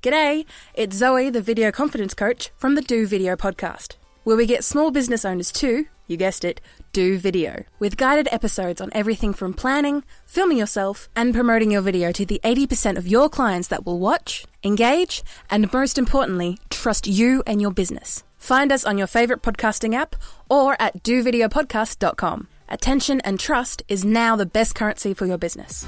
G'day, it's Zoe, the video confidence coach from the Do Video podcast, where we get small business owners to, you guessed it, do video, with guided episodes on everything from planning, filming yourself, and promoting your video to the 80% of your clients that will watch, engage, and most importantly, trust you and your business. Find us on your favorite podcasting app or at dovideopodcast.com. Attention and trust is now the best currency for your business.